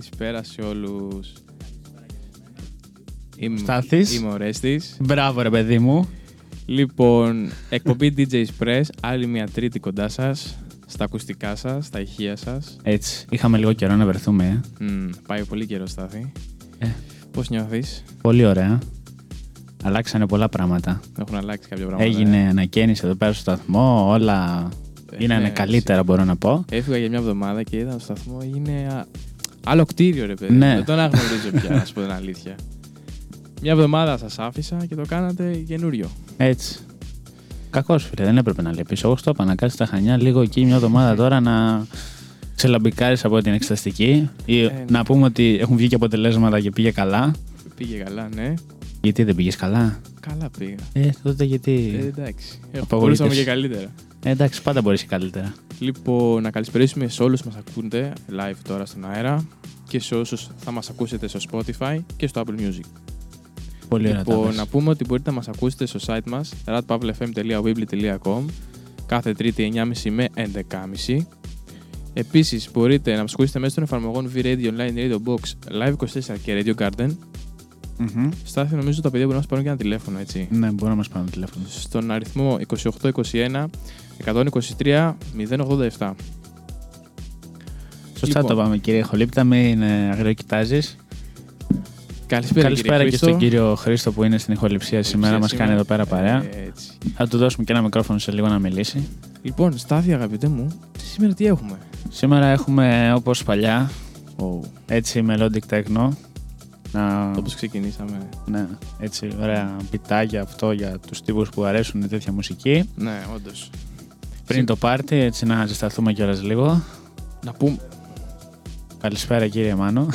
Καλησπέρα σε όλους. Είμαι, Στάθης. Είμαι ο Ρέστης. Μπράβο, ρε παιδί μου. Λοιπόν, εκπομπή DJ Express, άλλη μια τρίτη κοντά σας, στα ακουστικά σας, στα ηχεία σας. Έτσι. Είχαμε λίγο καιρό να βρεθούμε. Ε. Μμ, πάει πολύ καιρό, Στάθη. Ε. Πώς νιώθεις; Πολύ ωραία. Αλλάξανε πολλά πράγματα. Έχουν αλλάξει κάποια πράγματα. Έγινε ε. ανακαίνιση εδώ πέρα στο σταθμό. Όλα Ε, γίνανε ναι, καλύτερα, μπορώ να πω. Έφυγα για μια εβδομάδα και είδα στο σταθμό είναι α- άλλο κτίριο, ρε παιδί. Ναι. Δεν τον αναγνωρίζω πια, να σου πω την αλήθεια. Μια εβδομάδα σας άφησα και το κάνατε καινούριο. Έτσι. Κακός φίλε, δεν έπρεπε να λείπεις. Εγώ στο είπα να κάτσει τα χανιά λίγο εκεί μια εβδομάδα τώρα να ξελαμπικάρεις από την εξεταστική. Ή ναι. να πούμε ότι έχουν βγει και αποτελέσματα και πήγε καλά. Πήγε καλά, ναι. Γιατί δεν πήγες καλά; Καλά πήγα. Ε, τότε γιατί. Ε, εντάξει. Έχω- Απαγοήτευση. Μπορούσαμε και καλύτερα. Ε, εντάξει, πάντα μπορείς και καλύτερα. Λοιπόν, να καλησπερίσουμε σε όλους που μας ακούνε live τώρα στον αέρα και σε όσους θα μας ακούσετε στο Spotify και στο Apple Music. Πολύ ωραία. τα Λοιπόν, πες. να πούμε ότι μπορείτε να μας ακούσετε στο site μας radpavlefm.weebly.com κάθε τρίτη 9.30 με 11.30 Επίσης μπορείτε να μας ακούσετε μέσω των εφαρμογών V-Radio Online Radio Box Live 24 και Radio Garden. Μμμ. Στάθη νομίζω τα παιδιά μπορούν να μας πάρουν και ένα τηλέφωνο, έτσι. Ναι, μπορώ να μας πάρουν τηλέφωνο. Στον αριθμό 2821 123 087. Σωστά Λοιπόν. το πάμε, κύριε Χολύπτα, μην ε, αγριοκοιτάζει. Καλησπέρα, Καλησπέρα κύριε και Χρήστο. στον κύριο Χρήστο που είναι στην ηχοληψία σήμερα, μας Σήμερα. κάνει εδώ πέρα παρέα. Ε, έτσι. Θα του δώσουμε και ένα μικρόφωνο σε λίγο να μιλήσει. Λοιπόν, Στάθη, αγαπητέ μου, σήμερα τι έχουμε; Σήμερα έχουμε όπως παλιά, Oh. έτσι melodic techno. Να, Όπως ξεκινήσαμε. ναι, έτσι ωραία πιτάκια αυτό για τους τύπους που αρέσουν τέτοια μουσική. Ναι, όντως. Πριν το πάρτι, έτσι να ζεσταθούμε κιόλας λίγο. Να, πούμε, Καλησπέρα κύριε Μάνο.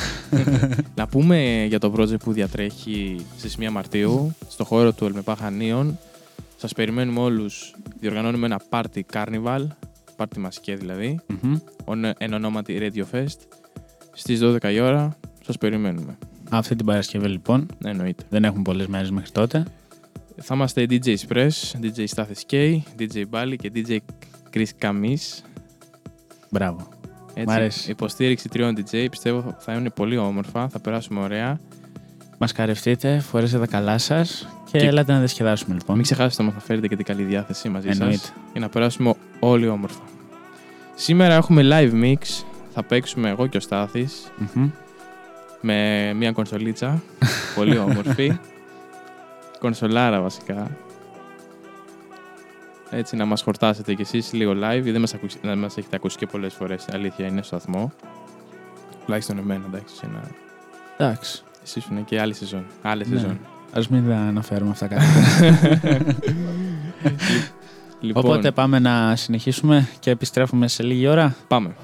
να πούμε για το project που διατρέχει στις 1 Μαρτίου στο χώρο του Ελμεπά Χανίων. Σας περιμένουμε όλους. Διοργανώνουμε ένα party carnival, party μασικέ δηλαδή, Μμμ. ον- εν ονόματι Radio Fest. Στις 12 η ώρα σας περιμένουμε. Αυτή την Παρασκευή λοιπόν, Ναι, εννοείται. δεν έχουμε πολλές μέρες μέχρι τότε. Θα είμαστε DJ Express, DJ Στάθης K, DJ Bali και DJ Chris Kamis. Μπράβο. Έτσι, Μ' αρέσει. Υποστήριξη τριών DJ, πιστεύω θα είναι πολύ όμορφα, θα περάσουμε ωραία. Μας καρευτείτε, φορέστε τα καλά σας και, Και- έλατε να διασκεδάσουμε λοιπόν. Μην ξεχάσετε όμως να φέρετε και την καλή διάθεση μαζί Εννοείται. σας για να περάσουμε όλοι όμορφα. Σήμερα έχουμε live mix, θα παίξουμε εγώ και ο Στάθης Μμμ. Με μια κονσολίτσα, πολύ όμορφη. Κονσολάρα βασικά. Έτσι να μας χορτάσετε κι εσείς λίγο live, δεν μας, ακουσ... δεν μας έχετε ακούσει και πολλές φορές, αλήθεια είναι στο αθμό. Τουλάχιστον εμένα, εντάξει, ένα... Εντάξει. εσείς είναι και άλλη σεζόν. Άλλη Ναι. σεζόν. Ας μην τα αναφέρουμε αυτά κάτι. Λοιπόν, Οπότε πάμε να συνεχίσουμε και επιστρέφουμε σε λίγη ώρα. πάμε.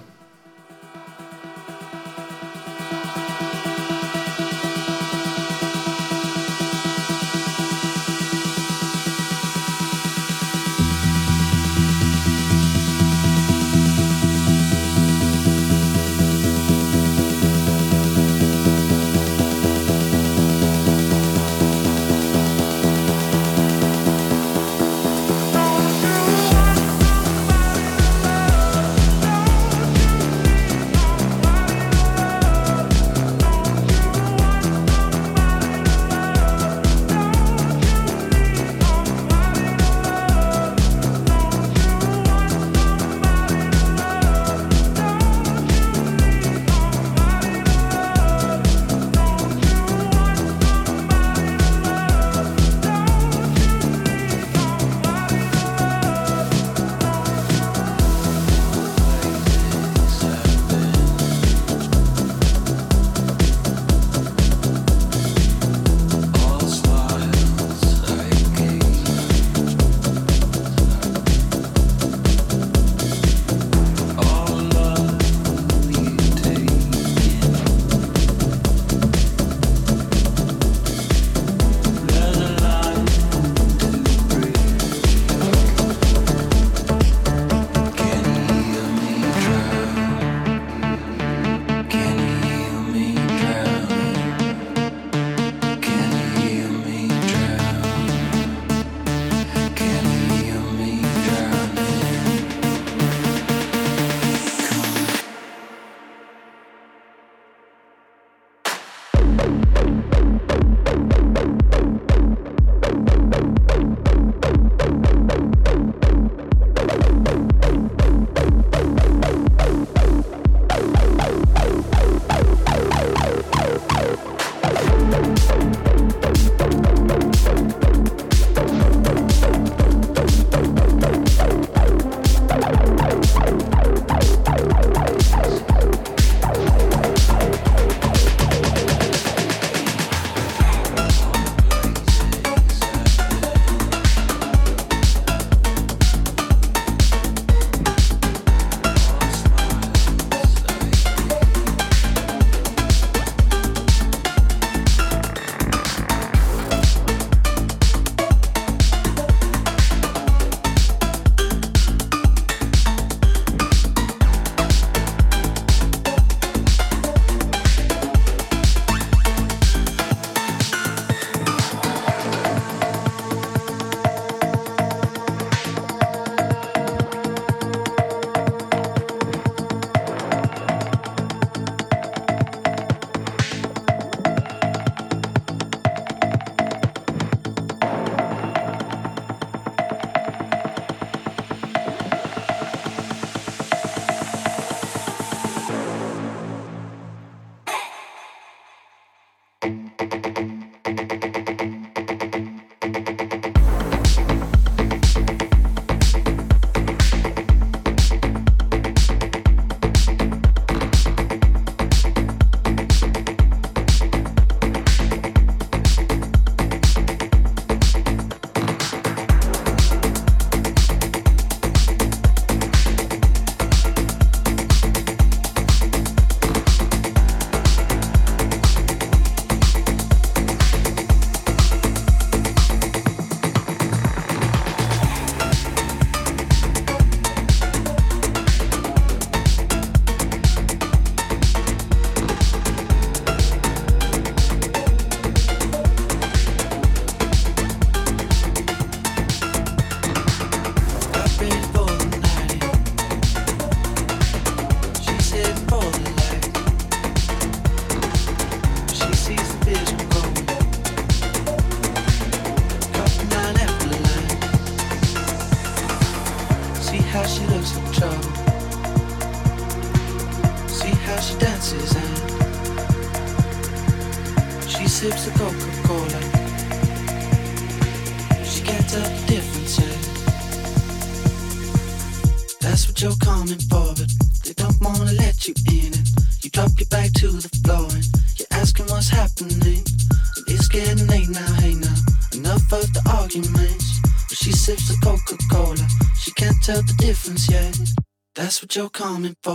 You're coming for,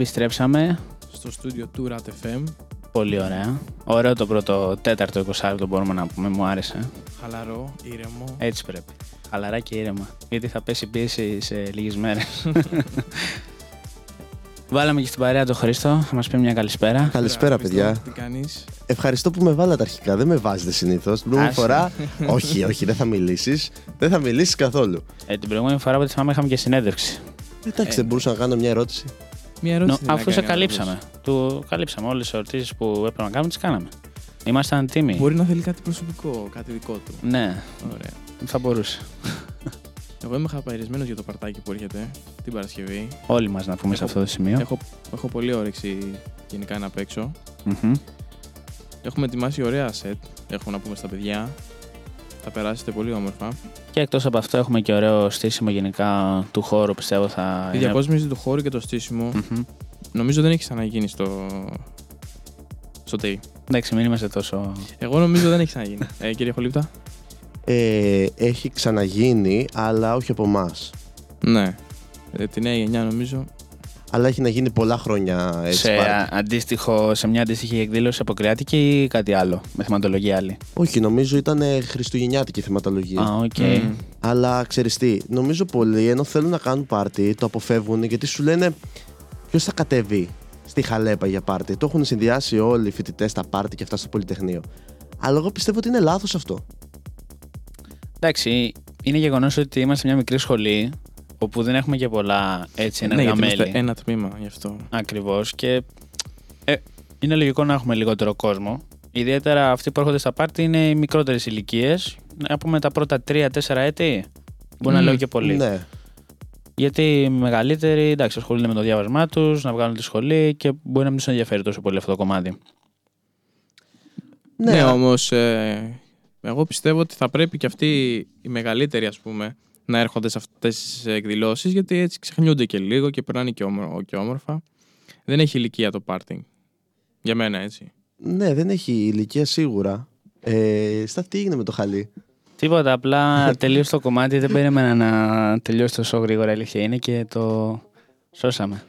Επιστρέψαμε. στο στούντιο του Rat FM, Πολύ ωραία. Ωραίο το πρώτο τέταρτο 20 το μπορούμε να πούμε. Μου άρεσε. χαλαρό, ήρεμο. Έτσι πρέπει. Χαλαρά και ήρεμα. Γιατί θα πέσει πίεση σε λίγες μέρες. Βάλαμε και στην παρέα τον Χρήστο. Θα μας πει μια καλησπέρα. Καλησπέρα, Χριστό, παιδιά. Τι κάνεις; Ευχαριστώ που με βάλατε αρχικά. Δεν με βάζετε συνήθως. Την προηγούμενη Άσε. φορά. όχι, όχι, δεν θα μιλήσεις. Δεν θα μιλήσεις καθόλου. Ε, την προηγούμενη φορά που τη θυμάμαι είχαμε και συνέντευξη. Εντάξει, Ε, δεν μπορούσα να κάνω μια ερώτηση. Μια ερώτηση. Νο- δεν αφού σε έκανε καλύψαμε. άνθρωπος. Του καλύψαμε όλες τις ερωτήσεις που έπρεπε να κάνουμε, τις κάναμε. Ήμασταν τίμοι. Μπορεί να θέλει κάτι προσωπικό, κάτι δικό του. Ναι, Ωραία. θα μπορούσε. Εγώ είμαι χαπαρισμένο για το παρτάκι που έρχεται την Παρασκευή. Όλοι μας να πούμε σε Έχω- αυτό το σημείο. Έχω, έχω πολύ όρεξη γενικά να παίξω. Μμμ. Έχουμε ετοιμάσει ωραία σετ. Έχουμε να πούμε στα παιδιά. Θα περάσετε πολύ όμορφα. Και εκτός από αυτό, έχουμε και ωραίο στήσιμο γενικά του χώρου, πιστεύω θα. Η διακόσμηση του χώρου και το στήσιμο Μμμ. νομίζω δεν έχει ξαναγίνει στο. στο ΤΕΙ. Εντάξει, μην είμαστε τόσο. Εγώ νομίζω δεν έχει ξαναγίνει. ε, κύριε Χολύπτα; Ε, έχει ξαναγίνει, αλλά όχι από εμάς. Ναι. Ε, τη νέα γενιά νομίζω. Αλλά έχει να γίνει πολλά χρόνια έτσι. σε, πάρτι. α, αντίστοιχο, σε μια αντίστοιχη εκδήλωση αποκριάτικη ή κάτι άλλο, με θεματολογία άλλη; Όχι, νομίζω ήταν ε, χριστουγεννιάτικη θεματολογία. Α, οκ. Μμ. Αλλά ξέρεις τι, νομίζω πολλοί ενώ θέλουν να κάνουν πάρτι, το αποφεύγουν γιατί σου λένε ποιος θα κατέβει στη Χαλέπα για πάρτι. Το έχουν συνδυάσει όλοι οι φοιτητές στα πάρτι και αυτά στο Πολυτεχνείο. Αλλά εγώ πιστεύω ότι είναι λάθος αυτό. Εντάξει, είναι γεγονός ότι είμαστε μια μικρή σχολή όπου δεν έχουμε και πολλά έτσι ναι, ενεργά γιατί είμαστε μέλη. ένα τμήμα γι' αυτό. Ακριβώς. Και ε, είναι λογικό να έχουμε λιγότερο κόσμο. Ιδιαίτερα αυτοί που έρχονται στα πάρτι είναι οι μικρότερες ηλικίες. Να πούμε τα πρώτα 3-4 έτη. Μπορεί να Μμ, λέω και πολύ. Ναι. Γιατί οι μεγαλύτεροι εντάξει, ασχολούνται με το διάβασμά τους, να βγάλουν τη σχολή και μπορεί να μην τους ενδιαφέρει τόσο πολύ αυτό το κομμάτι. Ναι, Ναι, όμως, ε, εγώ πιστεύω ότι θα πρέπει και αυτοί οι μεγαλύτεροι, ας πούμε, να έρχονται σε αυτές τις εκδηλώσεις, γιατί έτσι ξεχνιούνται και λίγο και περνάνε και, όμορ- και όμορφα. Δεν έχει ηλικία το πάρτι. Για μένα, έτσι. Ναι, δεν έχει ηλικία σίγουρα. Ε, στα τι έγινε με το χαλί; Τίποτα, απλά τελείωσε το κομμάτι. Δεν περίμενα να τελειώσει τόσο γρήγορα. η Αλήθεια είναι και το σώσαμε.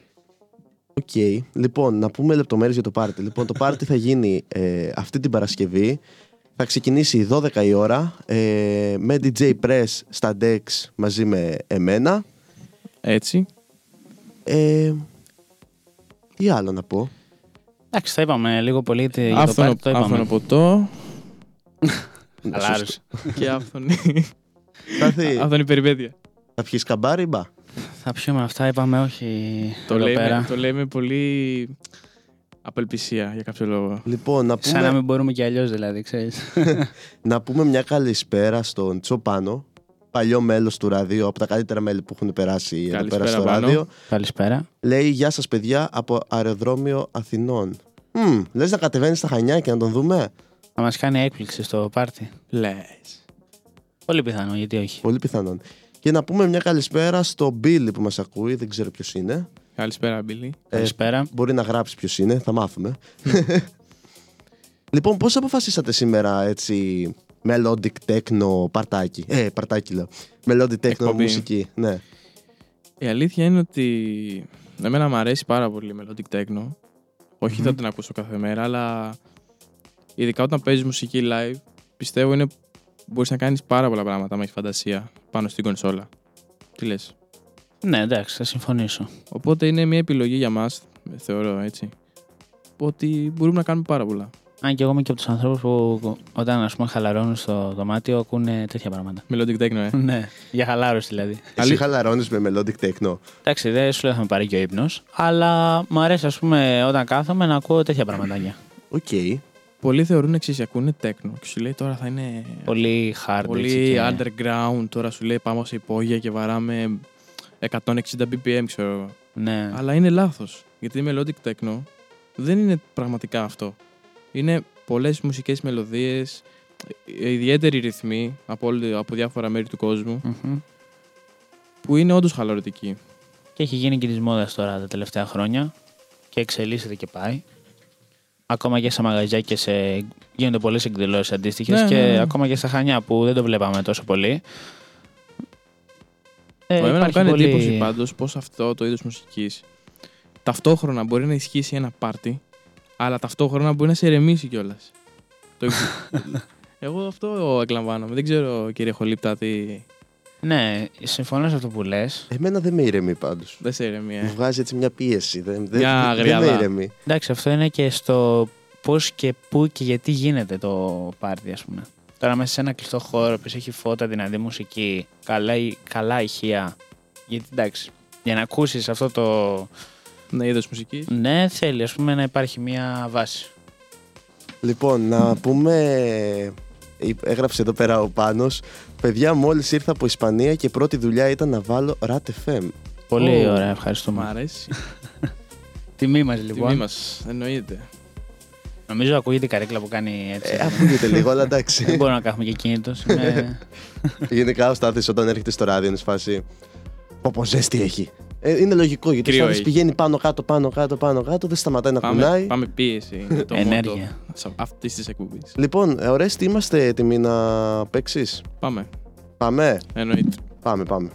Οκ. Λοιπόν, να πούμε λεπτομέρειες για το πάρτι. Λοιπόν, το πάρτι θα γίνει ε, αυτή την Παρασκευή. Θα ξεκινήσει 12 η ώρα ε, με DJ Press στα Dex μαζί με εμένα. Έτσι. Ε, τι άλλο να πω; Εντάξει, θα είπαμε λίγο πολύ τι- για το Άφθονο, πάρτι. Το είπαμε. άφθονο ποτό Χαλάρωσε. και άφθονη, Θα, έρθει- άφθονη περιπέτεια. θα πιεις καμπάρι, μπα. Θα πιούμε αυτά, είπαμε όχι Το εδώ λέει, πέρα. με, το λέει με πολύ απελπισία για κάποιο λόγο. Λοιπόν, να Σαν να πούμε, μην μπορούμε και αλλιώς δηλαδή, ξέρεις. να πούμε μια καλησπέρα στον Τσοπάνο, παλιό μέλος του ράδιο, από τα καλύτερα μέλη που έχουν περάσει εδώ πέρα Καλησπέρα, στο Πάνο. ράδιο. Καλησπέρα. Λέει Γεια σας παιδιά από αεροδρόμιο Αθηνών. Μμ, λες να κατεβαίνεις στα Χανιά και να τον δούμε; Θα μας κάνει έκπληξη στο πάρτι. Λες. Πολύ πιθανό, γιατί όχι. Πολύ πιθανόν. Και να πούμε μια καλησπέρα στο Μπίλι που μας ακούει, δεν ξέρω ποιος είναι. Καλησπέρα, Μπίλι. Ε, Καλησπέρα. μπορεί να γράψει ποιος είναι, θα μάθουμε. λοιπόν, πώς αποφασίσατε σήμερα έτσι melodic techno παρτάκι; Ε, παρτάκι λέω. Melodic techno Εκπομπή. μουσική. Ναι. Η αλήθεια είναι ότι εμένα μου αρέσει πάρα πολύ η melodic techno. Όχι θα την ακούσω κάθε μέρα, αλλά ειδικά όταν παίζεις μουσική live, πιστεύω είναι μπορείς να κάνεις πάρα πολλά πράγματα με έχεις φαντασία πάνω στην κονσόλα. Τι λες; Ναι, εντάξει, θα συμφωνήσω. Οπότε είναι μια επιλογή για μας, θεωρώ έτσι, ότι μπορούμε να κάνουμε πάρα πολλά. Αν και εγώ είμαι και από τους ανθρώπους που όταν ας πούμε χαλαρώνουν στο δωμάτιο ακούνε τέτοια πράγματα. Melodic techno, ε. ναι, για χαλάρωση δηλαδή. Εσύ Αλή- χαλαρώνεις με melodic techno. Εντάξει, δεν σου λέω θα με πάρει και ο ύπνος, αλλά μου αρέσει ας πούμε όταν κάθομαι να ακούω τέτοια πραγματάκια. Οκ. Πολλοί θεωρούν εξής, ακούνε techno και σου λέει τώρα θα είναι Πολύ hard. έτσι, πολύ και- underground. Τώρα σου λέει πάμε σε υπόγεια και βαράμε 160 BPM, ξέρω εγώ. Ναι. Αλλά είναι λάθος. Γιατί η melodic techno δεν είναι πραγματικά αυτό. Είναι πολλές μουσικές μελωδίες, ιδιαίτεροι ρυθμοί από, όλη- από διάφορα μέρη του κόσμου Μμμ. που είναι όντως χαλαρωτικοί. Και έχει γίνει και τη μόδας τώρα τα τελευταία χρόνια και εξελίσσεται και πάει. ακόμα και σε μαγαζιά και σε... γίνονται πολλές εκδηλώσεις αντίστοιχες Ναι, και ναι, ναι. ακόμα και στα Χανιά που δεν το βλέπαμε τόσο πολύ. Ε, Εμένα μου υπάρχει κάνει πολύ- εντύπωση πάντως πω αυτό το είδος μουσικής ταυτόχρονα μπορεί να ισχύσει ένα πάρτι, αλλά ταυτόχρονα μπορεί να σε ηρεμήσει κιόλας. Το... Εγώ αυτό εκλαμβάνομαι. Δεν ξέρω, κύριε Χολύπτα, τι. Ναι, συμφωνώ σε αυτό που λες. Εμένα δεν με ηρεμεί πάντως. Δεν σε ηρεμεί. Μου Ε. βγάζει έτσι μια πίεση. Δεν, δεν, Μια δεν αγριαδά. με ηρεμεί. Εντάξει, αυτό είναι και στο πώς και πού και γιατί γίνεται το πάρτι, ας πούμε. Τώρα μέσα σε ένα κλειστό χώρο που έχει φώτα, δυνατή μουσική, καλά, καλά ηχεία. Γιατί εντάξει, για να ακούσεις αυτό το. Ναι, είδος μουσικής. Ναι, θέλει ας πούμε να υπάρχει μια βάση. Λοιπόν, να πούμε. ε, Έγραψε εδώ πέρα ο Πάνος Παιδιά, μόλις ήρθα από Ισπανία και πρώτη δουλειά ήταν να βάλω Rat FM. Πολύ Ω, ωραία, Μ' ευχαριστούμε. αρέσει. Τιμή μας Τιμή λοιπόν. μας. Εννοείται. Νομίζω ακούγεται η καρέκλα που κάνει έτσι. Ε, ακούγεται λίγο, αλλά Δεν εντάξει. μπορούμε να κάνουμε και κινητό. Γενικά ο Στάθης όταν έρχεται στο ράδιο είναι σε φάση. Πω ζέστη έχει. Ε, είναι λογικό γιατί ο Κρύο Στάθης έχει. πηγαίνει πάνω κάτω, πάνω κάτω, πάνω κάτω, δεν σταματάει να Πάμε, κουνάει. πάμε πίεση. είναι το Ενέργεια. Αυτής της εκπομπής. Λοιπόν, ε, Ορέστη, είμαστε έτοιμοι να παίξεις; Πάμε. Πάμε. Εννοείται. Πάμε, πάμε.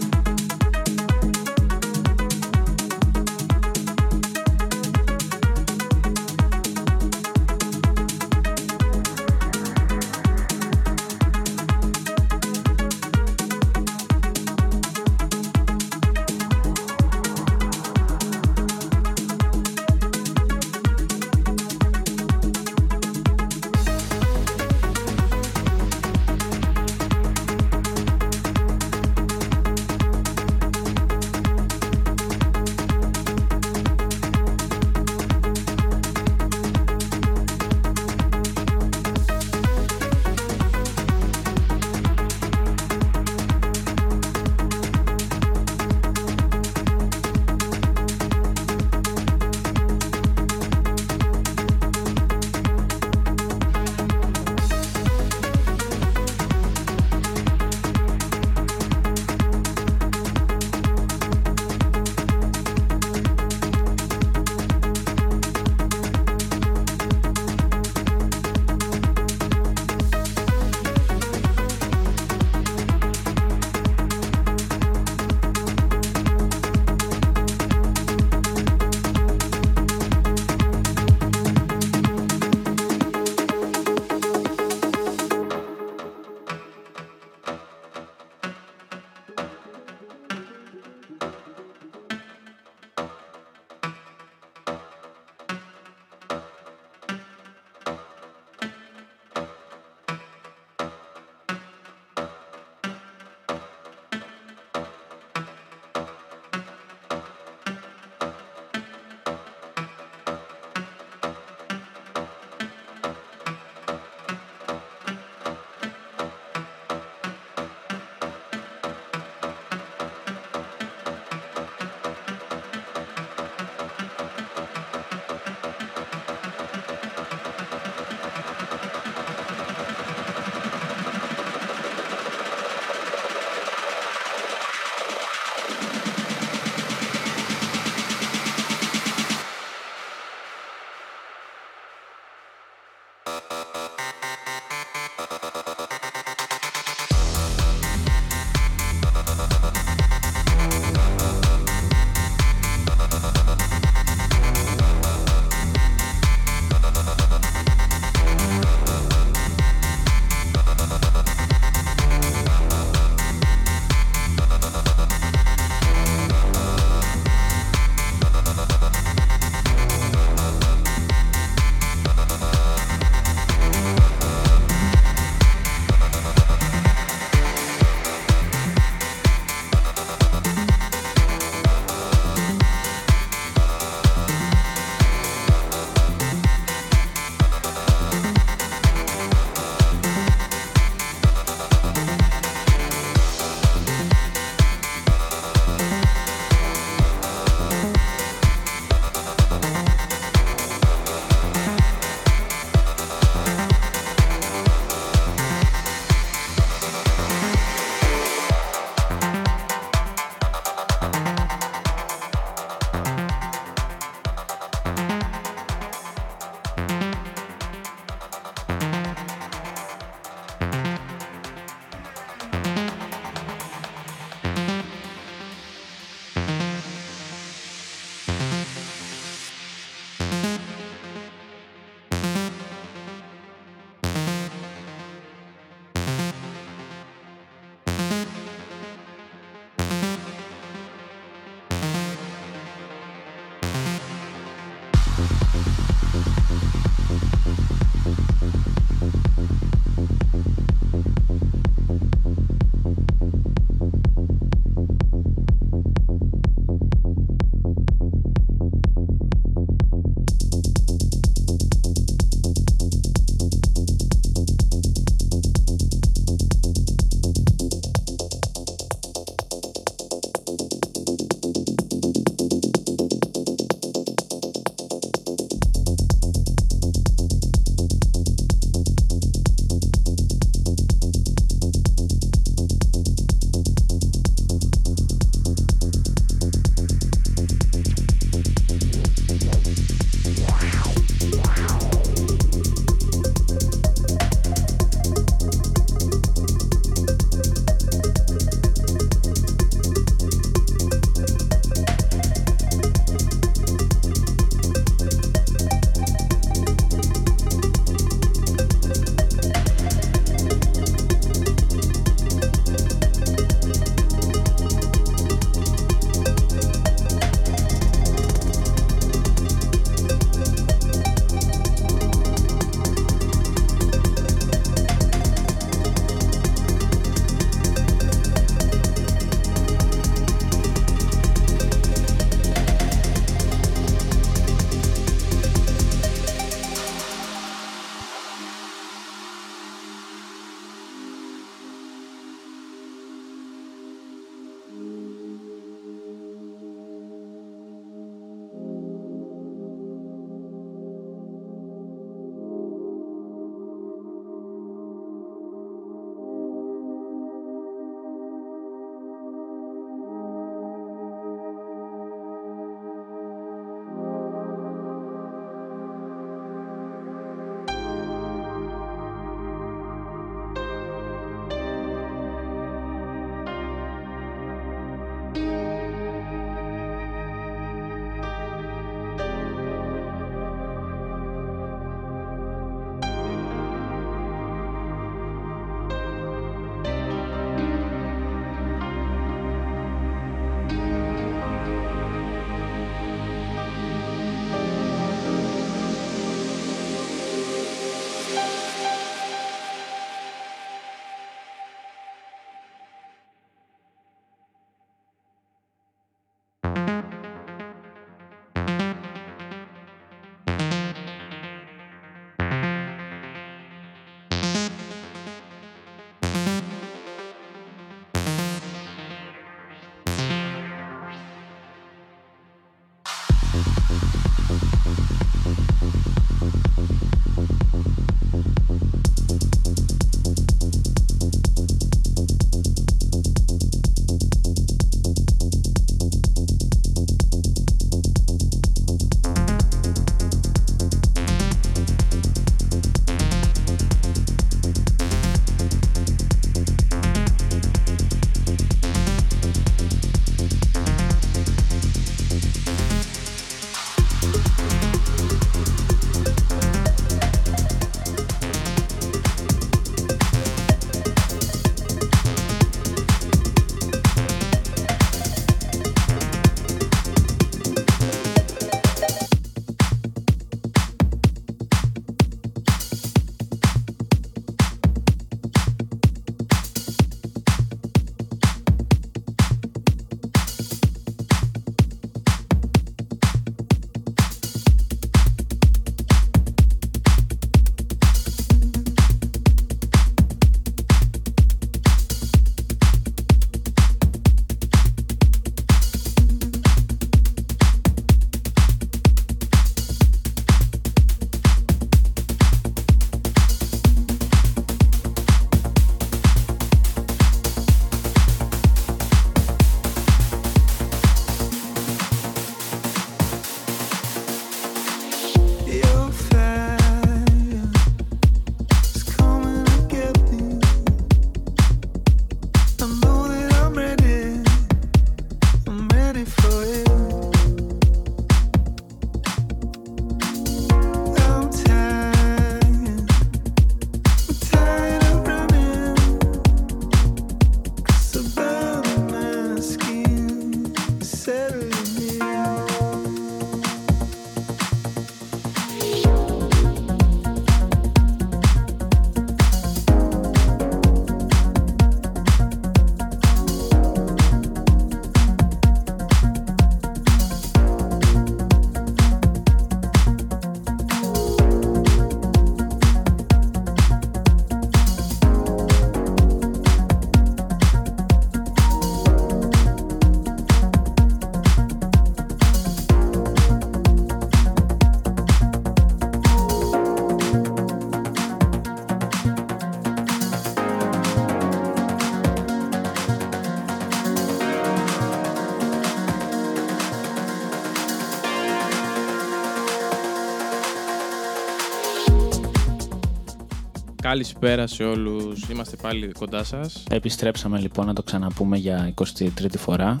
Καλησπέρα σε όλους. Είμαστε πάλι κοντά σας. Επιστρέψαμε λοιπόν να το ξαναπούμε για 23η φορά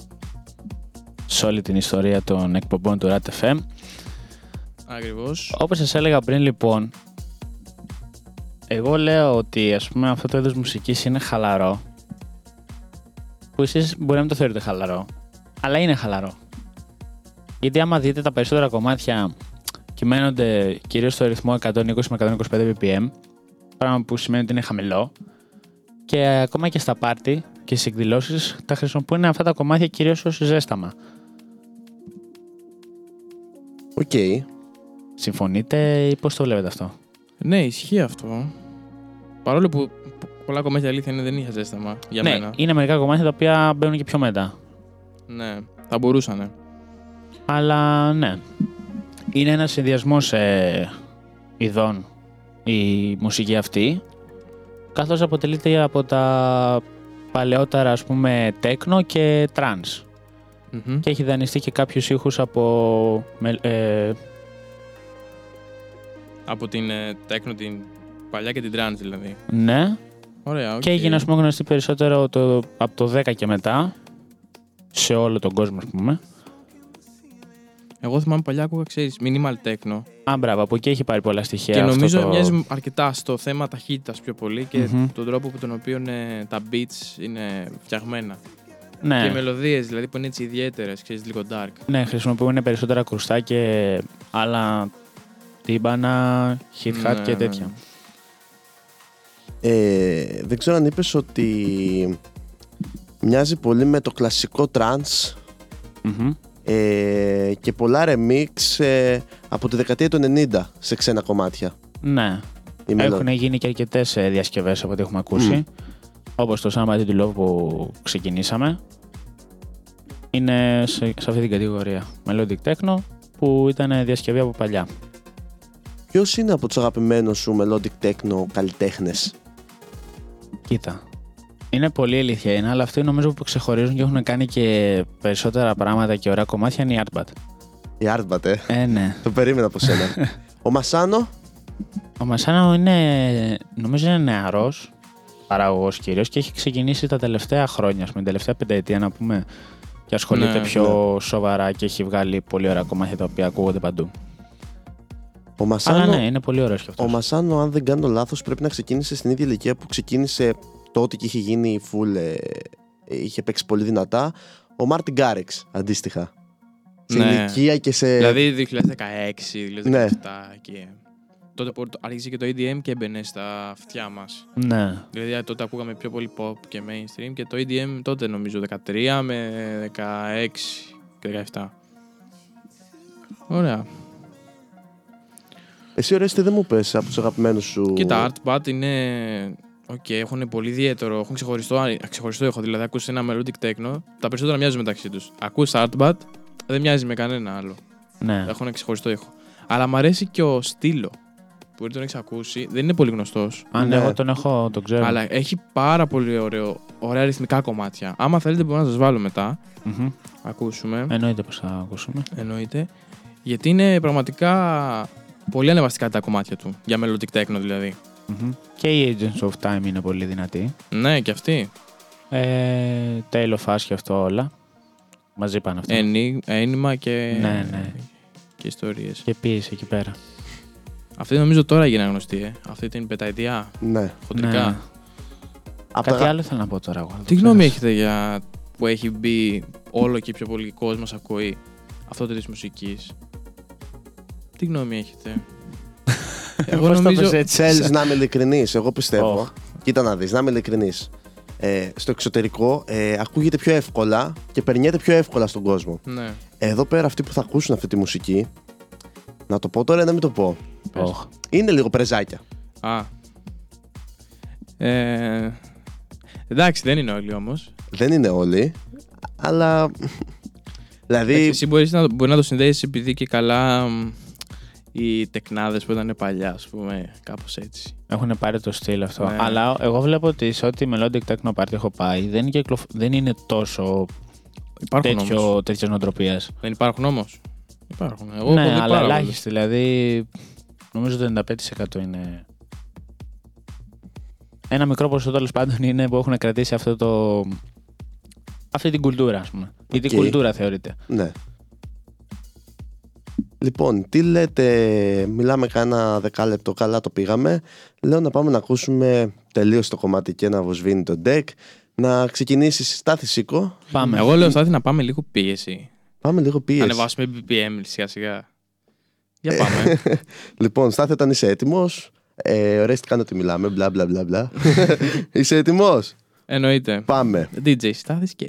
σε όλη την ιστορία των εκπομπών του RAT FM. Ακριβώς. Όπως σας έλεγα πριν λοιπόν, εγώ λέω ότι ας πούμε αυτό το είδος μουσικής είναι χαλαρό, που εσείς μπορεί να μην το θεωρείτε χαλαρό, αλλά είναι χαλαρό. Γιατί άμα δείτε τα περισσότερα κομμάτια κυμαίνονται κυρίως στο ρυθμό 120 με 125 BPM, πράγμα που σημαίνει ότι είναι χαμηλό, και ακόμα και στα πάρτι και στις εκδηλώσεις τα χρησιμοποιούν αυτά τα κομμάτια κυρίως ως ζέσταμα. Οκ. Συμφωνείτε ή πώς το βλέπετε αυτό; Ναι, ισχύει αυτό. Παρόλο που πολλά κομμάτια αλήθεια είναι δεν είχε ζέσταμα για ναι, μένα. είναι μερικά κομμάτια τα οποία μπαίνουν και πιο μετά. Ναι, θα μπορούσαν. Αλλά ναι. Είναι ένα συνδυασμός ε, ειδών η μουσική αυτή. Καθώς αποτελείται από τα παλαιότερα ας πούμε τέκνο και trance. Μμμ. Και έχει δανειστεί και κάποιους ήχους από με- ε, Από την ε, τέκνο, την παλιά και την trance δηλαδή. ναι, Ωραία, οκ. και έγινε ας πούμε γνωστή περισσότερο το, από το 10 και μετά σε όλο τον κόσμο ας πούμε. Εγώ θυμάμαι παλιά άκουγα, ξέρεις, minimal techno. Α, μπράβο, από εκεί έχει πάρει πολλά στοιχεία. και αυτό νομίζω το... μοιάζει αρκετά στο θέμα ταχύτητας πιο πολύ και Μμμ. τον τρόπο που τον οποίο ε, τα beats είναι φτιαγμένα. Ναι. Και οι μελωδίες δηλαδή που είναι έτσι ιδιαίτερες, ξέρεις, λίγο dark. Ναι, χρησιμοποιούν περισσότερα κρουστά και άλλα τύμπανα, hit hat Ναι, και ναι, τέτοια. ναι. Ε, δεν ξέρω αν είπες ότι μοιάζει πολύ με το κλασικό trance Μμμ. Ε, και πολλά remix ε, από τη δεκαετία του 90 σε ξένα κομμάτια. Ναι. Η μελο- Έχουν γίνει και αρκετές διασκευές από ό,τι έχουμε ακούσει. Μμ. Όπως το Somebody to Love που ξεκινήσαμε. Είναι σε, σε αυτή την κατηγορία. Melodic Techno που ήταν διασκευή από παλιά. Ποιος είναι από τους αγαπημένους σου melodic techno καλλιτέχνες; Κοίτα. Είναι πολύ αλήθεια είναι, αλλά αυτοί νομίζω που ξεχωρίζουν και έχουν κάνει και περισσότερα πράγματα και ωραία κομμάτια είναι η Artbat. Η Artbat, ε. Ε, ναι. Το περίμενα από σένα. Ο Μασάνο, Ο Μασάνο είναι, νομίζω είναι νεαρός παραγωγός κυρίως και έχει ξεκινήσει τα τελευταία χρόνια, ας πούμε, την τελευταία πενταετία να πούμε και ασχολείται Ναι, πιο σοβαρά και έχει βγάλει πολύ ωραία κομμάτια τα οποία ακούγονται παντού. ο Μασάνο, Αλλά ναι, είναι πολύ ωραίος και αυτός. ο Μασάνο, αν δεν κάνω λάθος, πρέπει να ξεκίνησε στην ίδια ηλικία που ξεκίνησε τότε και είχε γίνει full, ε, είχε παίξει πολύ δυνατά. Ο Μάρτιν Γκάρεξ, αντίστοιχα. Σε Ναι. ηλικία και σε... Δηλαδή 2016, 2017 Ναι. εκεί. Τότε που άρχισε και το EDM και έμπαινε στα αυτιά μας. Ναι. Δηλαδή τότε ακούγαμε πιο πολύ pop και mainstream και το EDM τότε νομίζω 13 με 16 και 17. Ωραία. Εσύ Ορέστη δεν μου πες από τους αγαπημένους σου... Κοίτα, Artbat είναι. Οκ, έχουν πολύ ιδιαίτερο, έχουν ξεχωριστό, ξεχωριστό ήχο. Δηλαδή, ακούς ένα melodic techno, τα περισσότερα μοιάζουν μεταξύ τους. Ακούς Artbat, δεν μοιάζει με κανένα άλλο. ναι. Έχουν ξεχωριστό ήχο. Αλλά μου αρέσει και ο στήλο που δεν τον έχεις ακούσει. Δεν είναι πολύ γνωστός. Αν Ναι. εγώ τον έχω, τον ξέρω. Αλλά έχει πάρα πολύ ωραίο, ωραία ρυθμικά κομμάτια. Άμα θέλετε, μπορώ να σας βάλω μετά. Μμμ. Ακούσουμε. Εννοείται πως θα ακούσουμε. Εννοείται. Γιατί είναι πραγματικά πολύ ανεβαστικά τα κομμάτια του. Για melodic techno δηλαδή. Μμμ. Και η Agents of Time είναι πολύ δυνατή. Ναι, και αυτή. Ε, Tale of Us και αυτό όλα. Μαζί πάνε αυτά. Ένι- Ένιμα και, Ναι, ναι. και ιστορίες. Και πίεση εκεί πέρα. Αυτή νομίζω τώρα έγινε γνωστή, ε. Αυτή την πεταετία, Ναι. χοντρικά. Ναι. Από Κάτι τα... άλλο θέλω να πω τώρα. εγώ, να το Τι γνώμη ξέρεις. έχετε για που έχει μπει όλο και πιο πολύ κόσμος ακούει αυτό το της μουσικής; Τι γνώμη έχετε; Εγώ Πώς το νομίζω... πες έτσι. Θέλεις να είμαι ειλικρινής, εγώ πιστεύω. Οχ. Κοίτα να δεις, να είμαι ειλικρινής. Ε, στο εξωτερικό ε, ακούγεται πιο εύκολα και περνιέται πιο εύκολα στον κόσμο. Ναι. Εδώ πέρα αυτοί που θα ακούσουν αυτή τη μουσική, να το πω τώρα ή να μην το πω. Οχ. Είναι λίγο πρεζάκια. Α. Ε, εντάξει, δεν είναι όλοι όμως. Δεν είναι όλοι, αλλά. δηλαδή. Εντάξει, Εσύ μπορείς να, μπορεί να το συνδέσεις επειδή και καλά μ, οι τεκνάδες που ήταν παλιά, ας πούμε, κάπως έτσι. Έχουν πάρει το στυλ αυτό. Ναι. Αλλά εγώ βλέπω ότι σε ό,τι melodic techno party έχω πάει δεν, κυκλοφ... δεν είναι τόσο Υπάρχουν όμως. τέτοιο, τέτοιες νοοτροπίες. Δεν υπάρχουν όμως; Υπάρχουν. Εγώ έχω ναι, δει αλλά πάρα πολλές. ελάχιστη. Δηλαδή, νομίζω το 95% είναι ένα μικρό ποσοστό τέλος πάντων είναι που έχουν κρατήσει αυτό το. Αυτή την κουλτούρα, ας πούμε. Γιατί Οκ. κουλτούρα θεωρείται. Ναι. Λοιπόν, τι λέτε, μιλάμε κάνα δεκάλεπτο, καλά το πήγαμε. Λέω να πάμε να ακούσουμε τελείως το κομμάτι και να βοσβήνει το deck. Να ξεκινήσει στάθη σήκω. Πάμε. Εγώ λέω Στάθη να πάμε λίγο πίεση. Πάμε λίγο Να πίεση. ανεβάσουμε BPM σιγά σιγά. Για πάμε. Λοιπόν, Στάθη, όταν είσαι έτοιμος, ε, οριστικά να ότι μιλάμε, μπλα μπλα μπλα μπλα. είσαι έτοιμος; Εννοείται. Πάμε. DJ Στάθης και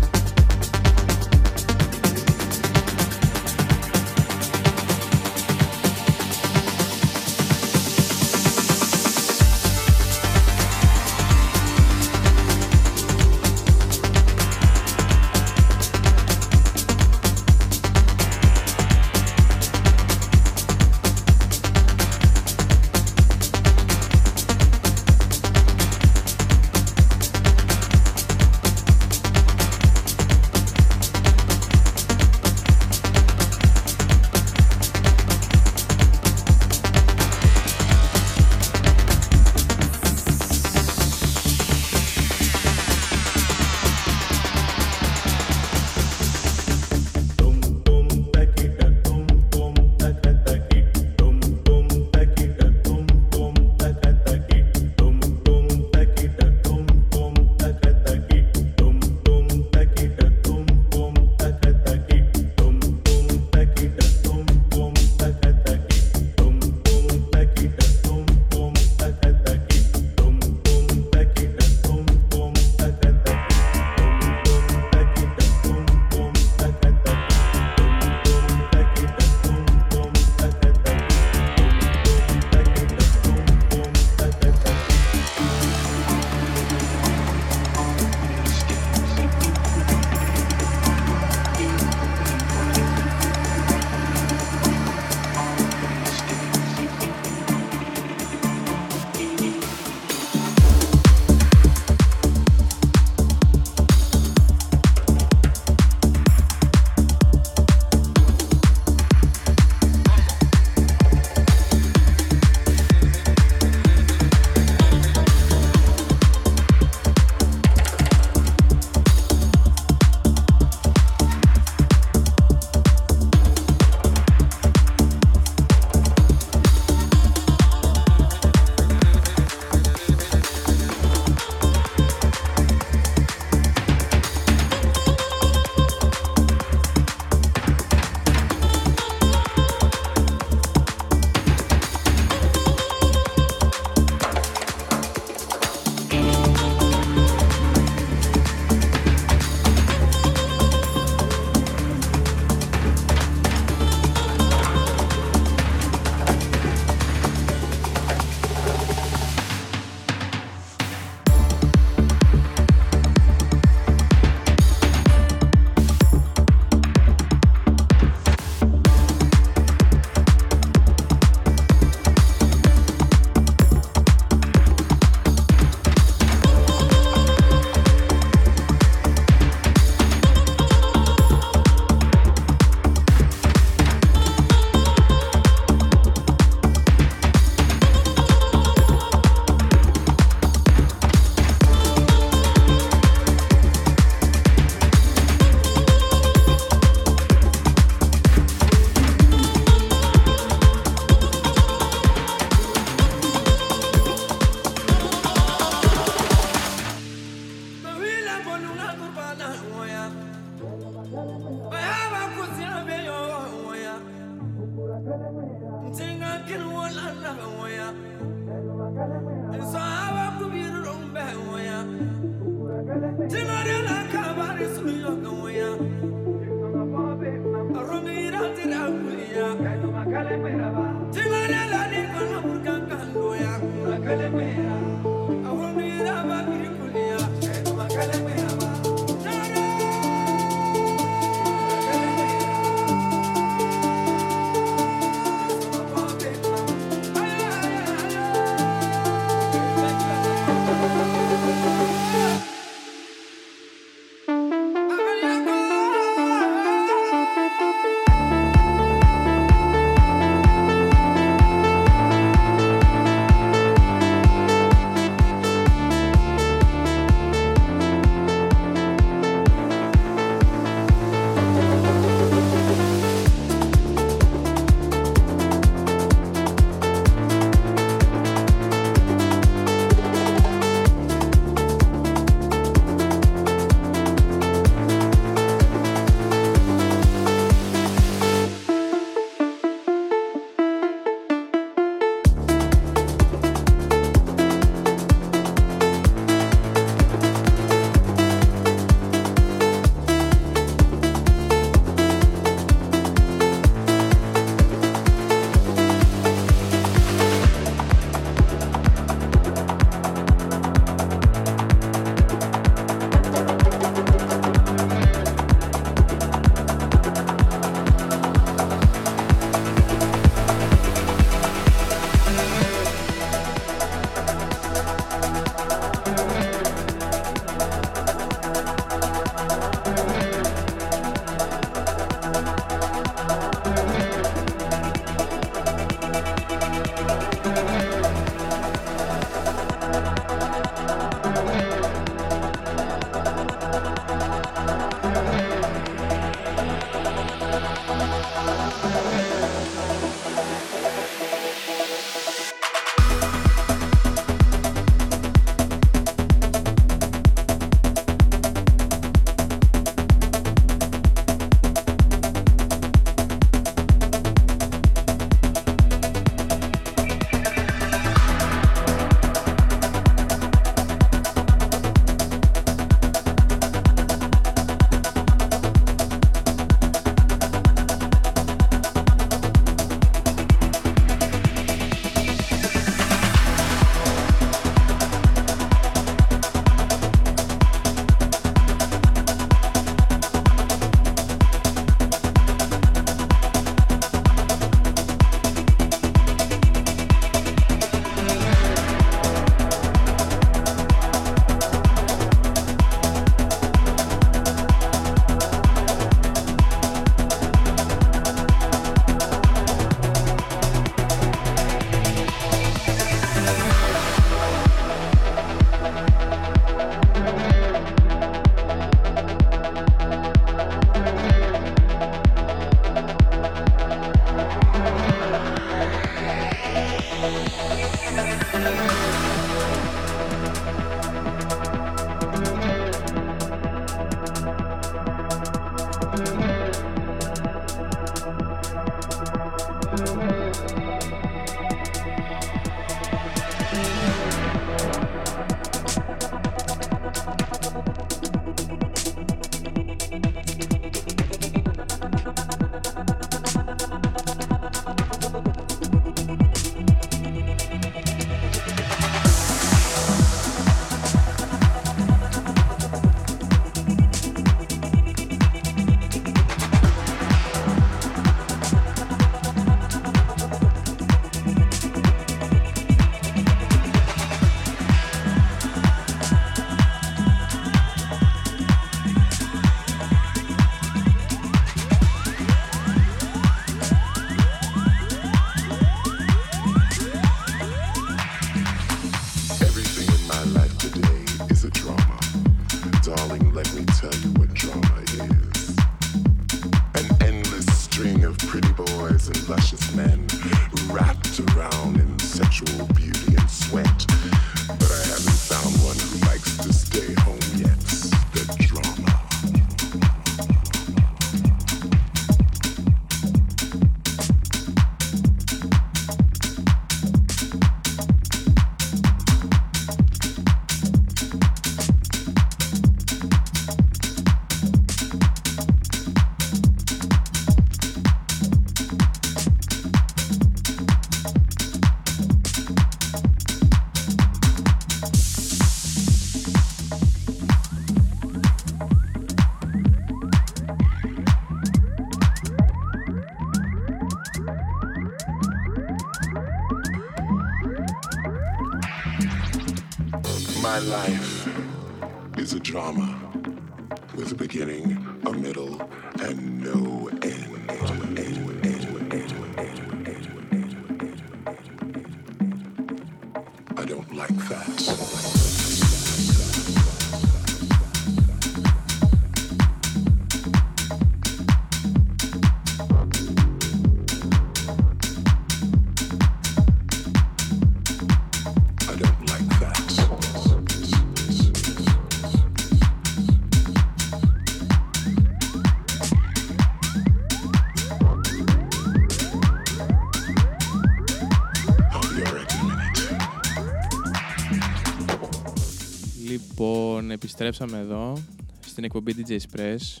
επιστρέψαμε εδώ στην εκπομπή DJ's Press.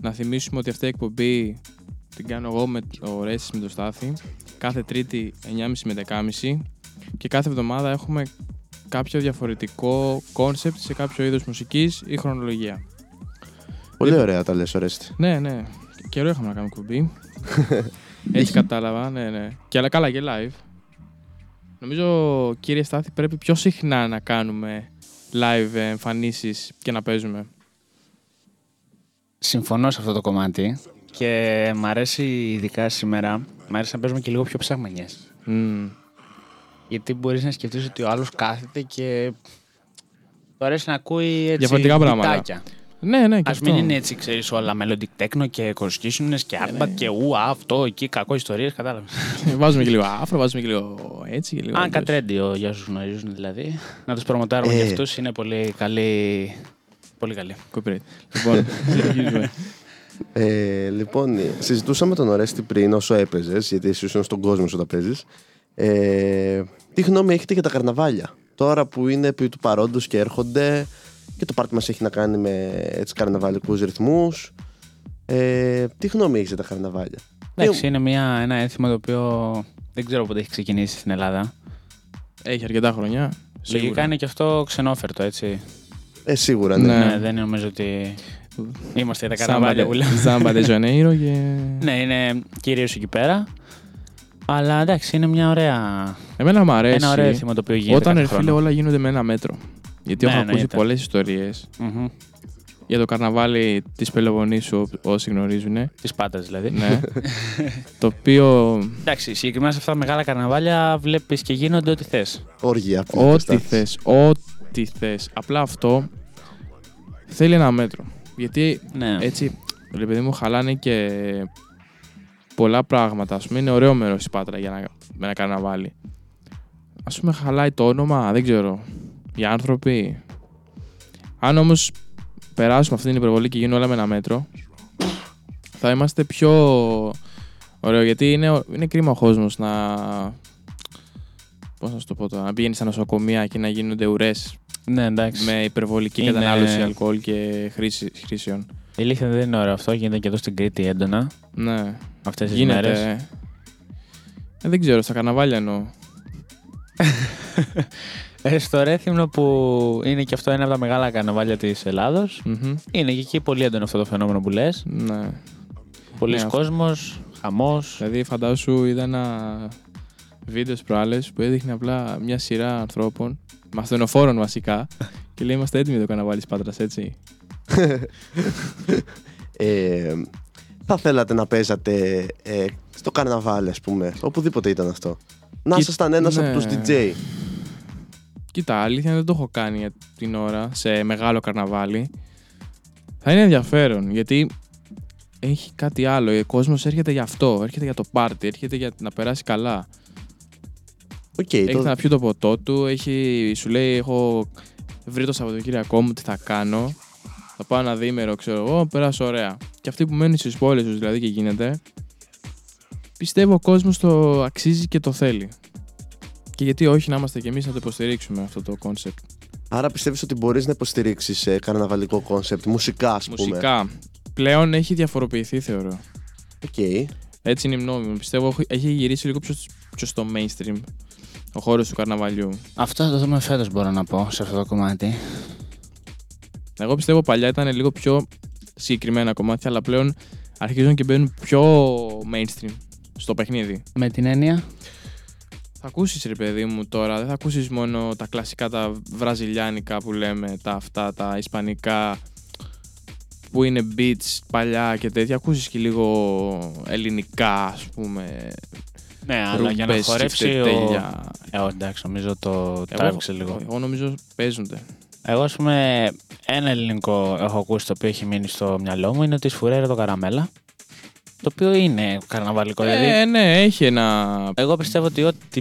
Να θυμίσουμε ότι αυτή η εκπομπή την κάνω εγώ ο Ορέστης με το Στάθη κάθε Τρίτη 9.30 με 10.30 και κάθε εβδομάδα έχουμε κάποιο διαφορετικό κόνσεπτ σε κάποιο είδος μουσικής ή χρονολογία. Πολύ ωραία τα λες, Ορέστη. Ναι, ναι. Καιρό είχαμε να κάνουμε εκπομπή. Έτσι κατάλαβα, ναι, ναι. Και αλλά καλά και live. Νομίζω, κύριε Στάθη, πρέπει πιο συχνά να κάνουμε live εμφανίσεις και να παίζουμε. Συμφωνώ σε αυτό το κομμάτι και μ' αρέσει ειδικά σήμερα, μ' αρέσει να παίζουμε και λίγο πιο ψαγμανιές. Μμμ. Γιατί μπορείς να σκεφτείς ότι ο άλλος κάθεται και του αρέσει να ακούει έτσι Διαφορετικά πράγματα. μπιτάκια. Ναι, ναι, και Ας αυτό. μην είναι έτσι, ξέρεις, όλα melodic techno και constitutionals και artbat και ου, αυτό, εκεί, κακό ιστορίες, κατάλαβες. βάζουμε και λίγο άφρο, βάζουμε και λίγο έτσι και λίγο. Αν αλλιώς. κατρέντιο για όσους γνωρίζουν δηλαδή, να τους προμοτάρουμε Ε. για αυτούς, είναι πολύ καλή. Πολύ καλή. Copyright. Λοιπόν, συνεχίζουμε. Ε, λοιπόν, συζητούσαμε τον Ορέστη πριν όσο έπαιζες, γιατί εσύ ήσουν στον κόσμο σου όταν παίζεις. Ε, τι γνώμη έχετε για τα καρναβάλια; Τώρα που είναι επί του παρόντος και έρχονται και το πάρτι μας έχει να κάνει με έτσι καρναβαλικούς ρυθμούς. Ε, τι γνώμη έχεις για τα καρναβάλια; Εντάξει, είναι μια, ένα έθιμο το οποίο δεν ξέρω πότε έχει ξεκινήσει στην Ελλάδα. Έχει αρκετά χρονιά. Λογικά σίγουρα. είναι και αυτό ξενόφερτο, έτσι. Ε, σίγουρα, ναι. Ναι. Ναι, δεν νομίζω ότι είμαστε για τα Σάμπα καρναβάλια που λέμε. Ζάμπα de Janeiro και... Ναι, είναι κυρίως εκεί πέρα. Αλλά εντάξει, είναι μια ωραία. Εμένα μου αρέσει. Ένα ωραίο έθιμο το οποίο γίνεται. Όταν κάθε ρε φίλε χρόνο. όλα γίνονται με ένα μέτρο. Γιατί Ναι, έχω ακούσει εννοείται. πολλές ιστορίες Μμμ. για το καρναβάλι της Πελοποννήσου, όσοι γνωρίζουν. Της πάτας δηλαδή. ναι. το οποίο. Εντάξει, συγκεκριμένα σε αυτά τα μεγάλα καρναβάλια βλέπεις και γίνονται ό,τι θες. Όργια. Ό,τι θες. Ό,τι θες. Απλά αυτό θέλει ένα μέτρο. Γιατί Ναι. έτσι, ρε παιδί μου, χαλάνε και πολλά πράγματα. Α πούμε, είναι ωραίο μέρος η Πάτρα για να, με ένα καρναβάλι. Α πούμε, χαλάει το όνομα, δεν ξέρω. Οι άνθρωποι. Αν όμως περάσουμε αυτή την υπερβολή και γίνουν όλα με ένα μέτρο, θα είμαστε πιο ωραίο. Γιατί είναι, είναι κρίμα ο κόσμος να. Πώς να σου το πω τώρα, να πηγαίνεις στα νοσοκομεία και να γίνονται ουρές ναι, εντάξει. με υπερβολική Είναι- κατανάλωση αλκοόλ και χρήση, χρήσεων. Η αλήθεια δεν είναι ωραίο αυτό. Γίνεται και εδώ στην Κρήτη έντονα Ναι. αυτές τις μέρες. Γίνεται. Ε, δεν ξέρω, στα καρναβάλια εννοώ. Ε, στο Ρέθυμνο που είναι και αυτό ένα από τα μεγάλα καρναβάλια της Ελλάδος. Μμμ. Είναι και εκεί πολύ έντονο αυτό το φαινόμενο που λες. Ναι. Πολλοί Ναι, αυτό. κόσμος, χαμός. Δηλαδή, φαντάσου, είδα ένα βίντεο στις προάλλες που έδειχνε απλά μια σειρά ανθρώπων, με ασθενοφόρων βασικά, και λέει: Είμαστε έτοιμοι για το καρναβάλι της Πάτρας, έτσι. Ε, θα θέλατε να παίζατε ε, στο καρναβάλι, ας πούμε, οπουδήποτε ήταν αυτό. Να Κοι- ήσασταν ένας ναι. από τους DJ. Κοίτα, αλήθεια δεν το έχω κάνει για την ώρα σε μεγάλο καρναβάλι. Θα είναι ενδιαφέρον γιατί έχει κάτι άλλο. Ο κόσμος έρχεται για αυτό. Έρχεται για το πάρτι. Έρχεται για να περάσει καλά. Οκ, Έχει το- να πιει το ποτό του. Έχει, σου λέει: Έχω βρει το Σαββατοκύριακό μου τι θα κάνω. Θα πάω ένα διήμερο, ξέρω εγώ, περάσω ωραία. Και αυτοί που μένουν στις πόλεις τους δηλαδή και γίνεται, πιστεύω ο κόσμος το αξίζει και το θέλει. Και γιατί όχι να είμαστε κι εμείς να το υποστηρίξουμε αυτό το κόνσεπτ. Άρα πιστεύεις ότι μπορείς να υποστηρίξεις ε, καρναβαλικό κόνσεπτ, μουσικά ας πούμε; Μουσικά. Πλέον έχει διαφοροποιηθεί, θεωρώ. Οκ. Έτσι είναι η γνώμη μου. Πιστεύω έχει- έχει γυρίσει λίγο πιο, πιο στο mainstream ο χώρος του καρναβαλιού. Αυτό θα το δούμε φέτος, μπορώ να πω, σε αυτό το κομμάτι. Εγώ πιστεύω παλιά ήταν λίγο πιο συγκεκριμένα κομμάτια, αλλά πλέον αρχίζουν και μπαίνουν πιο mainstream στο παιχνίδι. Με την έννοια; Θα ακούσεις ρε παιδί μου τώρα, δεν θα ακούσεις μόνο τα κλασικά τα βραζιλιάνικα που λέμε, τα αυτά, τα ισπανικά που είναι beats παλιά και τέτοια. Ακούσεις και λίγο ελληνικά, ας πούμε. Ναι, αλλά για να ρούμπες, χορέψει. Ο... τσιφτετέλια. Ε, όχι, εντάξει, νομίζω το Εγώ- τράβηξε λίγο. Εγώ νομίζω παίζονται. Εγώ, ας πούμε, ένα ελληνικό έχω ακούσει το οποίο έχει μείνει στο μυαλό μου είναι ότι σφουρέρε το καραμέλα. Το οποίο είναι καρναβαλικό. δηλαδή, Ε, ναι, έχει ένα. εγώ πιστεύω ότι ό,τι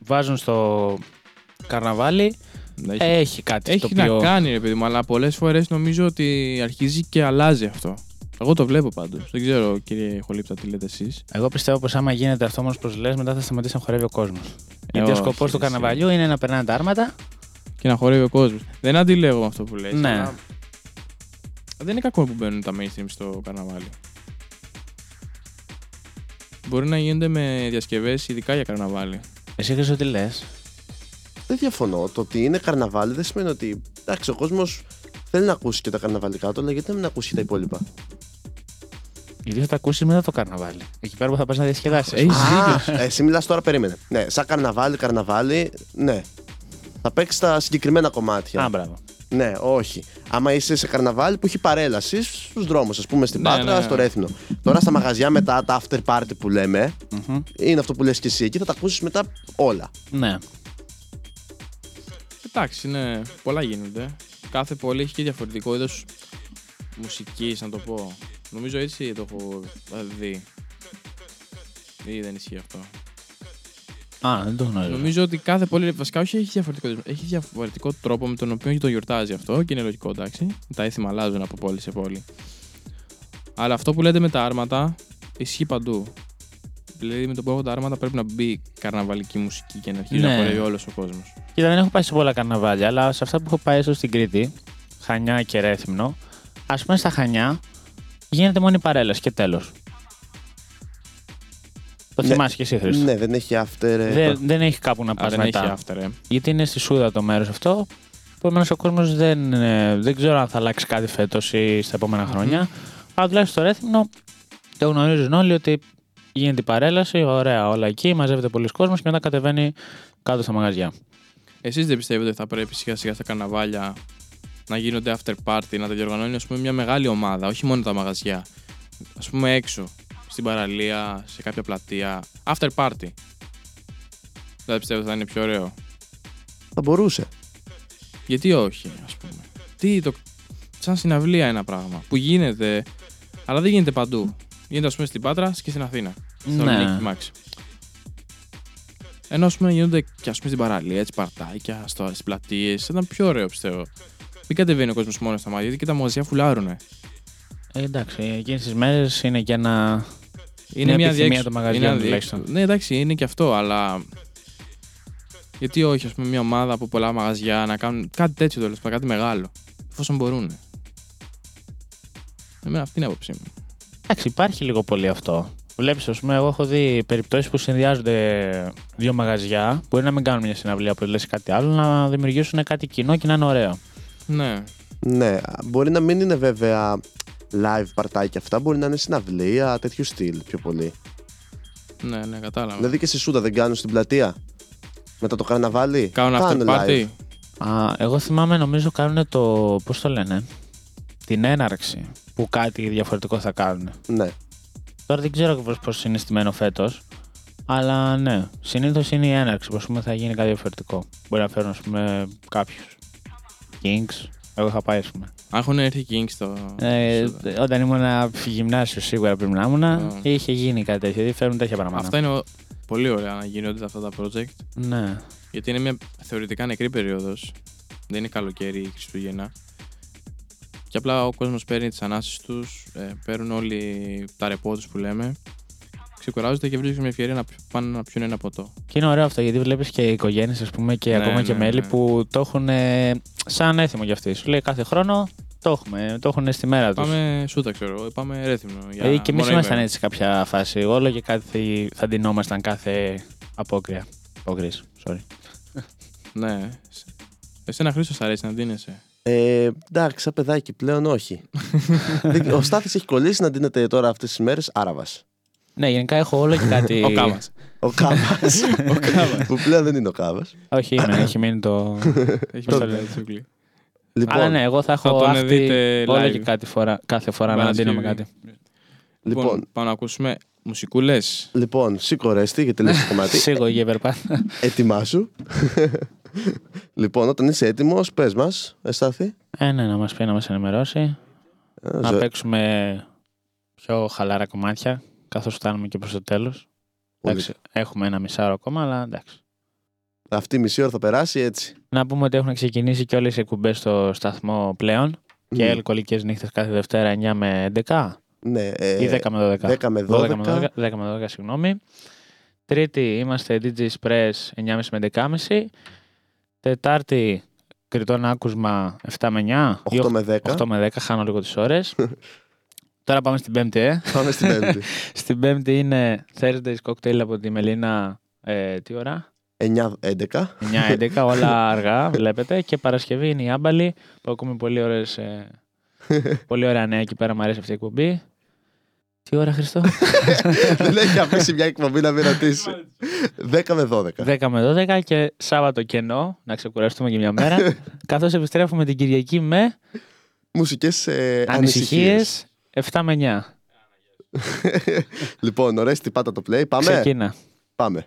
βάζουν στο καρναβάλι έχει έχει κάτι έχει το να οποίο. κάνει, ρε παιδί μου, αλλά πολλές φορές νομίζω ότι αρχίζει και αλλάζει αυτό. Εγώ το βλέπω πάντως. Δεν ξέρω, κύριε Χολίπτα, τι λέτε εσείς. Εγώ πιστεύω πως άμα γίνεται αυτό όμω που λες, μετά θα σταματήσει να χορεύει ο κόσμος. Γιατί ο όχι, σκοπό του εσύ. καρναβαλιού είναι να περνάνε τα άρματα. Και να χορεύει ο κόσμος. Δεν αντιλέγω με αυτό που λες. Ναι. αλλά Δεν είναι κακό που μπαίνουν τα mainstream στο καρναβάλι. Μπορεί να γίνονται με διασκευές ειδικά για καρναβάλι. Εσύ Χρήστο τι λες. Δεν διαφωνώ. Το ότι είναι καρναβάλι δεν σημαίνει ότι. Εντάξει, ο κόσμος θέλει να ακούσει και τα καρναβαλικά του, αλλά γιατί να μην ακούσει και τα υπόλοιπα; Γιατί θα τα ακούσεις μετά το καρναβάλι. Εκεί πέρα που θα πας να διασκεδάσεις. Έχεις Α, εσύ μιλάς τώρα, περίμενε. Ναι, σαν καρναβάλι, καρναβάλι, ναι. Θα παίξεις τα συγκεκριμένα κομμάτια. Α, μπράβο. Ναι, όχι. Άμα είσαι σε καρναβάλι που έχει παρέλαση στους δρόμους, ας πούμε στην Ναι, Πάτρα, ναι. στο Ρέθινο. Τώρα στα μαγαζιά μετά τα after party που λέμε, Μμμ. είναι αυτό που λες και εσύ. Εκεί θα τα ακούσεις μετά όλα. Ναι. Εντάξει, ναι, πολλά γίνονται. Κάθε πόλη έχει και διαφορετικό είδος μουσικής, να το πω. Νομίζω έτσι το έχω δει. Ή δεν ισχύει αυτό. Α, δεν το γνωρίζω. Νομίζω ότι κάθε πόλη βασικά όχι έχει διαφορετικό, έχει διαφορετικό τρόπο με τον οποίο το γιορτάζει αυτό και είναι λογικό εντάξει. Τα έθιμα αλλάζουν από πόλη σε πόλη. Αλλά αυτό που λέτε με τα άρματα ισχύει παντού. Δηλαδή με το που έχω τα άρματα πρέπει να μπει καρναβαλική μουσική και να αρχίζει Ναι. να χορεύει όλος ο κόσμος. Κοίτα, δεν έχω πάει σε πολλά καρναβάλια, αλλά σε αυτά που έχω πάει έσω στην Κρήτη, Χανιά και Ρέθυμνο, ας πούμε στα Χανιά γίνεται μόνο η παρέλαση και τέλος. Το Ναι. θυμάσαι και εσύ, Χρήστο. Ναι, δεν έχει after. ε, Δεν, δεν έχει κάπου να Α, πας δεν μετά. έχει after, ε. Γιατί είναι στη Σούδα το μέρος αυτό. Επομένως ο κόσμος δεν, ε, δεν ξέρω αν θα αλλάξει κάτι φέτος ή στα επόμενα χρόνια. Αλλά τουλάχιστον στο Ρέθυμνο το γνωρίζουν όλοι ότι γίνεται η παρέλαση, ωραία, όλα εκεί, μαζεύεται πολλοί κόσμος και μετά κατεβαίνει κάτω στα μαγαζιά. Εσείς δεν πιστεύετε ότι θα πρέπει σιγά σιγά στα καρναβάλια να γίνονται after party, να τα διοργανώνει ας πούμε, μια μεγάλη ομάδα, όχι μόνο τα μαγαζιά. Α πούμε έξω, στην παραλία, σε κάποια πλατεία. After party. Δεν πιστεύω ότι θα είναι πιο ωραίο. Θα μπορούσε. Γιατί όχι, ας πούμε. Τι το. Σαν συναυλία ένα πράγμα που γίνεται, αλλά δεν γίνεται παντού. Γίνεται, ας πούμε, στην Πάτρα και στην Αθήνα. Στην Ναι. Θεσσαλονίκη, Μάξι. Ενώ, ας πούμε, γίνονται και ας πούμε, στην παραλία, έτσι, παρτάκια, στις πλατείες. Ήταν πιο ωραίο, πιστεύω. Μην κατεβαίνει ο κόσμος μόνος στα μάτια, γιατί και τα μαγαζιά φουλάρουνε. Ε, εντάξει, εκείνες τις μέρες είναι και ένα. Είναι Μια μια επιθυμία διέξ- των μαγαζιών είναι ένα τουλάχιστον. διέξ- Ναι, εντάξει, είναι και αυτό, αλλά. Γιατί όχι, ας πούμε, μια ομάδα από πολλά μαγαζιά να κάνουν κάτι τέτοιο τέλος πάντων, κάτι μεγάλο. Εφόσον μπορούν. Εμένα αυτή είναι η άποψή μου. Εντάξει, υπάρχει λίγο πολύ αυτό. Βλέπεις, ας πούμε, εγώ έχω δει περιπτώσεις που συνδυάζονται δύο μαγαζιά. Μπορεί να μην κάνουν μια συναυλία που λες κάτι άλλο, να δημιουργήσουν κάτι κοινό και να είναι ωραίο. Ναι. Ναι, μπορεί να μην είναι βέβαια live παρτάκια αυτά, μπορεί να είναι συναυλία, τέτοιου στυλ πιο πολύ. Ναι, ναι, κατάλαβα. Δηλαδή και στη Σούδα δεν κάνουν στην πλατεία. Μετά το καρναβάλι. Κάνουν after Κάνουν party. live. Α, εγώ θυμάμαι, νομίζω κάνουν το. Πώς το λένε, την έναρξη που κάτι διαφορετικό θα κάνουν. Ναι. Τώρα δεν ξέρω ακριβώς πώς είναι στημένο φέτος. Αλλά ναι, συνήθως είναι η έναρξη που ας πούμε, θα γίνει κάτι διαφορετικό. Μπορεί να φέρουν ας πούμε, κάποιους. Kings. Εγώ είχα πάει, ας πούμε. Αν έχουν έρθει Kings στο. Ε, στο- όταν ήμουν γυμνάσιο, σίγουρα πρέπει να ήμουν, Α. είχε γίνει κάτι τέτοιο. Δηλαδή φέρνουν τέτοια πράγματα. Αυτά είναι ο- πολύ ωραία να γίνονται αυτά τα project. Ναι. Γιατί είναι μια θεωρητικά νεκρή περίοδος. Δεν είναι καλοκαίρι ή Χριστούγεννα. Και απλά ο κόσμος παίρνει τις ανάσεις τους, ε, παίρνουν όλοι τα ρεπό του που λέμε. Ξεκουράζονται και βρίσκουν μια ευκαιρία να πι- πάνε να πιούν ένα ποτό. Και είναι ωραίο αυτό γιατί βλέπεις και οικογένειες, ας πούμε, και Ναι, ακόμα και ναι, μέλη ναι. που το έχουν ε, σαν έθιμο για αυτοί. Σου λέει κάθε χρόνο το έχουμε, το έχουν στη μέρα τους. Πάμε σούτα, ξέρω εγώ, πάμε ρέθυμνο. Για Δηλαδή και εμείς μόνο ήμασταν ημέρα. έτσι σε κάποια φάση. Όλο και κάτι θα ντυνόμασταν κάθε απόκρια. Απόκριε, sorry. Ναι. Εσένα Χρήστο σ' αρέσει να ντύνεσαι; Ε, εντάξει, σαν παιδάκι πλέον όχι. Δεν- Ο Στάθης έχει κολλήσει να δίνεται τώρα αυτές τις μέρες Άραβας. Ναι, γενικά έχω όλο και κάτι. Ο Κάμα. Ο Κάβας. που πλέον δεν είναι ο Κάβας. Όχι, είναι, έχει μείνει το. Έχει Πώς το πει λέει. Τσούκλι. Λοιπόν, Αλλά ναι, εγώ θα έχω τον άχτη δείτε όλο live. και κάτι φορά, κάθε φορά να δίνω με κάτι. Λοιπόν, λοιπόν, πάμε να ακούσουμε μουσικούλες. λοιπόν, σήκω ρέστη γιατί τελείωσε το κομμάτι. Σίγουρα για υπερπάθ. Ετοιμάσου. λοιπόν, όταν είσαι έτοιμος, πες μας, Εστάθη. Ε, ναι, να μας πει να μας ενημερώσει. Ε, Να ζω- παίξουμε πιο χαλαρά κομμάτια, καθώς φτάνουμε και προς το τέλος. Πολύ. Εντάξει, έχουμε ένα μισάωρο ακόμα, αλλά εντάξει. Αυτή η μισή ώρα θα περάσει έτσι. Να πούμε ότι έχουν ξεκινήσει και όλες οι εκπομπές στο σταθμό πλέον και Μμ. αλκοολικές νύχτες κάθε Δευτέρα 9 με 11 Ναι, ε, ή 10 με 12. 10 με 12 12. με 12, 10 με 12, συγγνώμη. Τρίτη είμαστε DJ Express 9.30 με 11.30. Τετάρτη κριτών άκουσμα 7 με 9. 8 με 10. 8 με 10, χάνω λίγο τις ώρες. Τώρα πάμε στην πέμπτη, ε. Πάμε στην πέμπτη. Στην πέμπτη είναι Thursdays Cocktail από τη Μελίνα. Ε, τι ώρα; 9-11. 9-11, όλα αργά, βλέπετε. Και Παρασκευή είναι η Άμπαλη, που ακούμε πολύ, ωραίες, ε, πολύ ωραία νέα εκεί πέρα. Μου αρέσει αυτή η εκπομπή. Τι ώρα, Χριστό; Δεν έχει αφήσει μια εκπομπή να μην ρωτήσει. 10 με 12. 10 με 12 και Σάββατο κενό, να ξεκουραστούμε για μια μέρα. καθώς επιστρέφουμε την Κυριακή με Μουσικές ε, ανησυχίες. Ανησυχίες 7 με 9. λοιπόν, ωραία, τι πάτα το play. Πάμε. Ξεκίνα. Πάμε.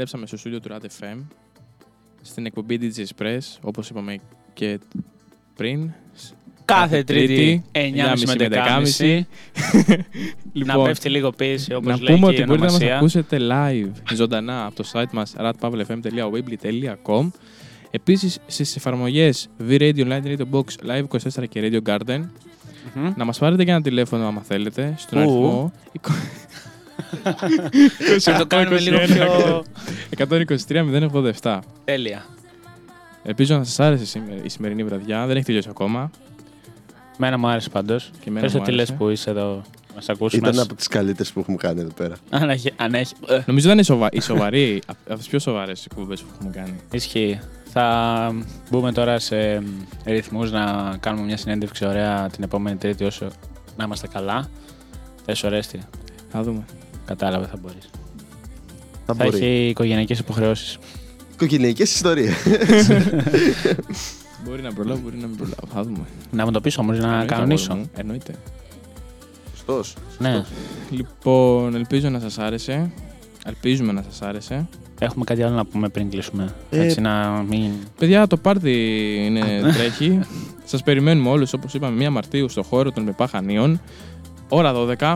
επιστρέψαμε στο στούντιο του Rad FM στην εκπομπή DJ Express, όπως είπαμε και πριν. Κάθε Τρίτη 9.30 με 10.30. Να Λοιπόν, πέφτει λίγο πίεση όπως να λέει πούμε και η ότι μπορείτε να μας ονομασία. ακούσετε live ζωντανά από το site μας ratpavlefm.weebly.com Επίσης στις εφαρμογές V-Radio, Online Radio Box, Live 24 και Radio Garden Μμμ. να μας πάρετε και ένα τηλέφωνο άμα θέλετε στον Ου. αριθμό Θα το κάνουμε λίγο πιο 123 087. τέλεια. Ελπίζω να σας άρεσε σήμερα- η σημερινή βραδιά. Δεν έχει τελειώσει ακόμα. Μένα μου άρεσε πάντως. Και εμένα Πες το μου τι λες άρεσε. που είσαι εδώ. Μας ακούς Ήταν μας. από τις καλύτερες που έχουμε κάνει εδώ πέρα. Αν έχει. Αν έχει. ε, Νομίζω ήταν η, σοβα... η σοβαρή, από τις πιο σοβαρές εκπομπές που έχουμε κάνει. Ισχύει. Θα μπούμε τώρα σε ρυθμούς να κάνουμε μια συνέντευξη ωραία την επόμενη Τρίτη όσο να είμαστε καλά. Θες ωραίστη. Θα δούμε. Κατάλαβε θα μπορείς. Θα, Θα μπορεί. έχει οικογενειακές υποχρεώσεις. Οικογενειακές ιστορίες. Μπορεί να προλάβω, μπορεί να μην προλάβω. Θα δούμε. Να μου το πεις όμως να Εννοείται, κανονίσω. αγόρι μου. Εννοείται. Σωστός. Ναι. Λοιπόν, ελπίζω να σας άρεσε. Ελπίζουμε να σας άρεσε. Έχουμε κάτι άλλο να πούμε πριν κλείσουμε. Ε, Έτσι να μην... Παιδιά, το πάρτι είναι, τρέχει. Σας περιμένουμε όλους, όπως είπαμε, 1 Μαρτίου στο χώρο των Μεπάχανίων. Ώρα 12.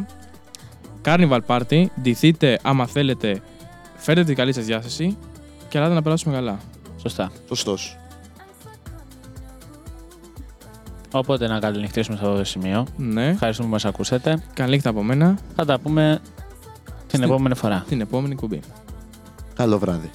Carnival Party. Ντυθείτε άμα θέλετε. Φέρετε την καλή σας διάθεση. Και ελάτε να περάσουμε καλά. Σωστά. Σωστός. Οπότε να καληνυχτήσουμε σε αυτό το σημείο. Ναι. Ευχαριστούμε που μας ακούσατε. Καλή νύχτα από μένα. Θα τα πούμε την Στην- επόμενη φορά. Την επόμενη κουμπί. Καλό βράδυ.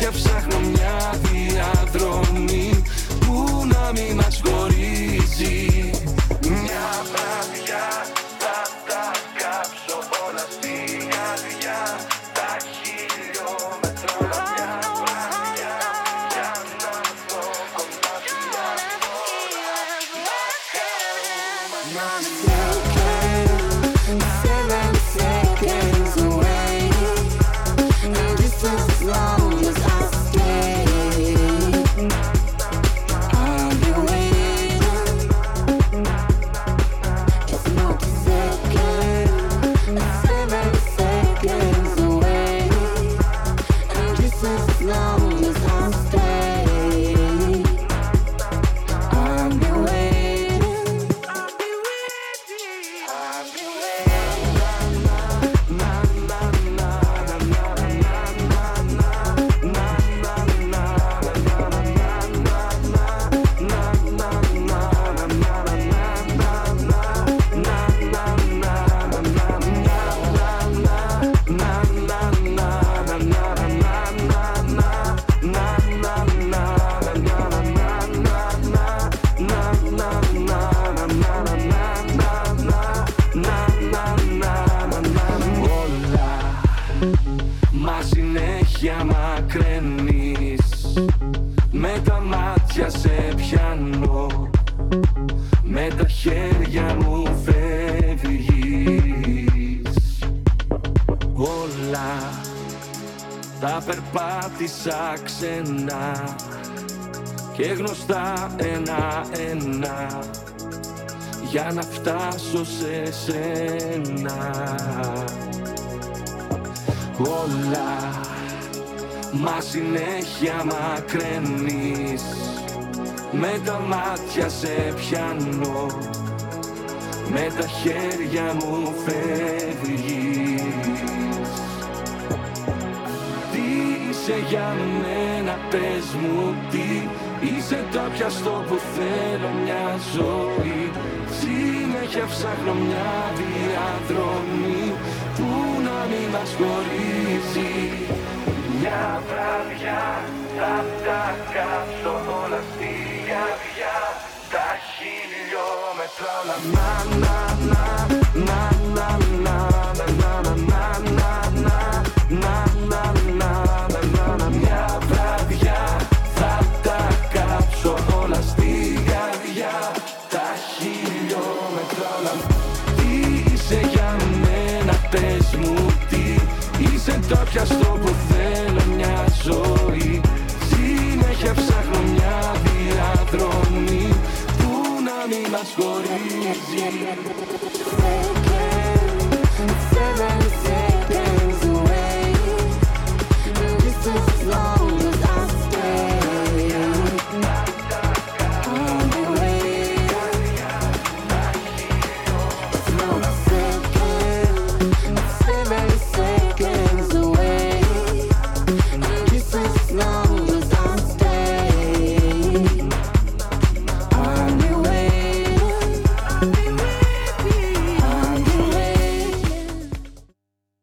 Και ψάχνω μια διαδρομή που να μην μας χωρίζει. και γνωστά ένα-ένα για να φτάσω σε σένα. Όλα μα συνέχεια μακραίνεις. Με τα μάτια σε πιάνω. Με τα χέρια μου φεύγεις. Τι είσαι για μένα πες μου τι σε το πιαστό που θέλω μια ζωή. Συνέχεια ψάχνω μια διαδρομή Που να μην μας χωρίζει. Μια βραδιά θα τα κάψω όλα yeah, yeah, yeah.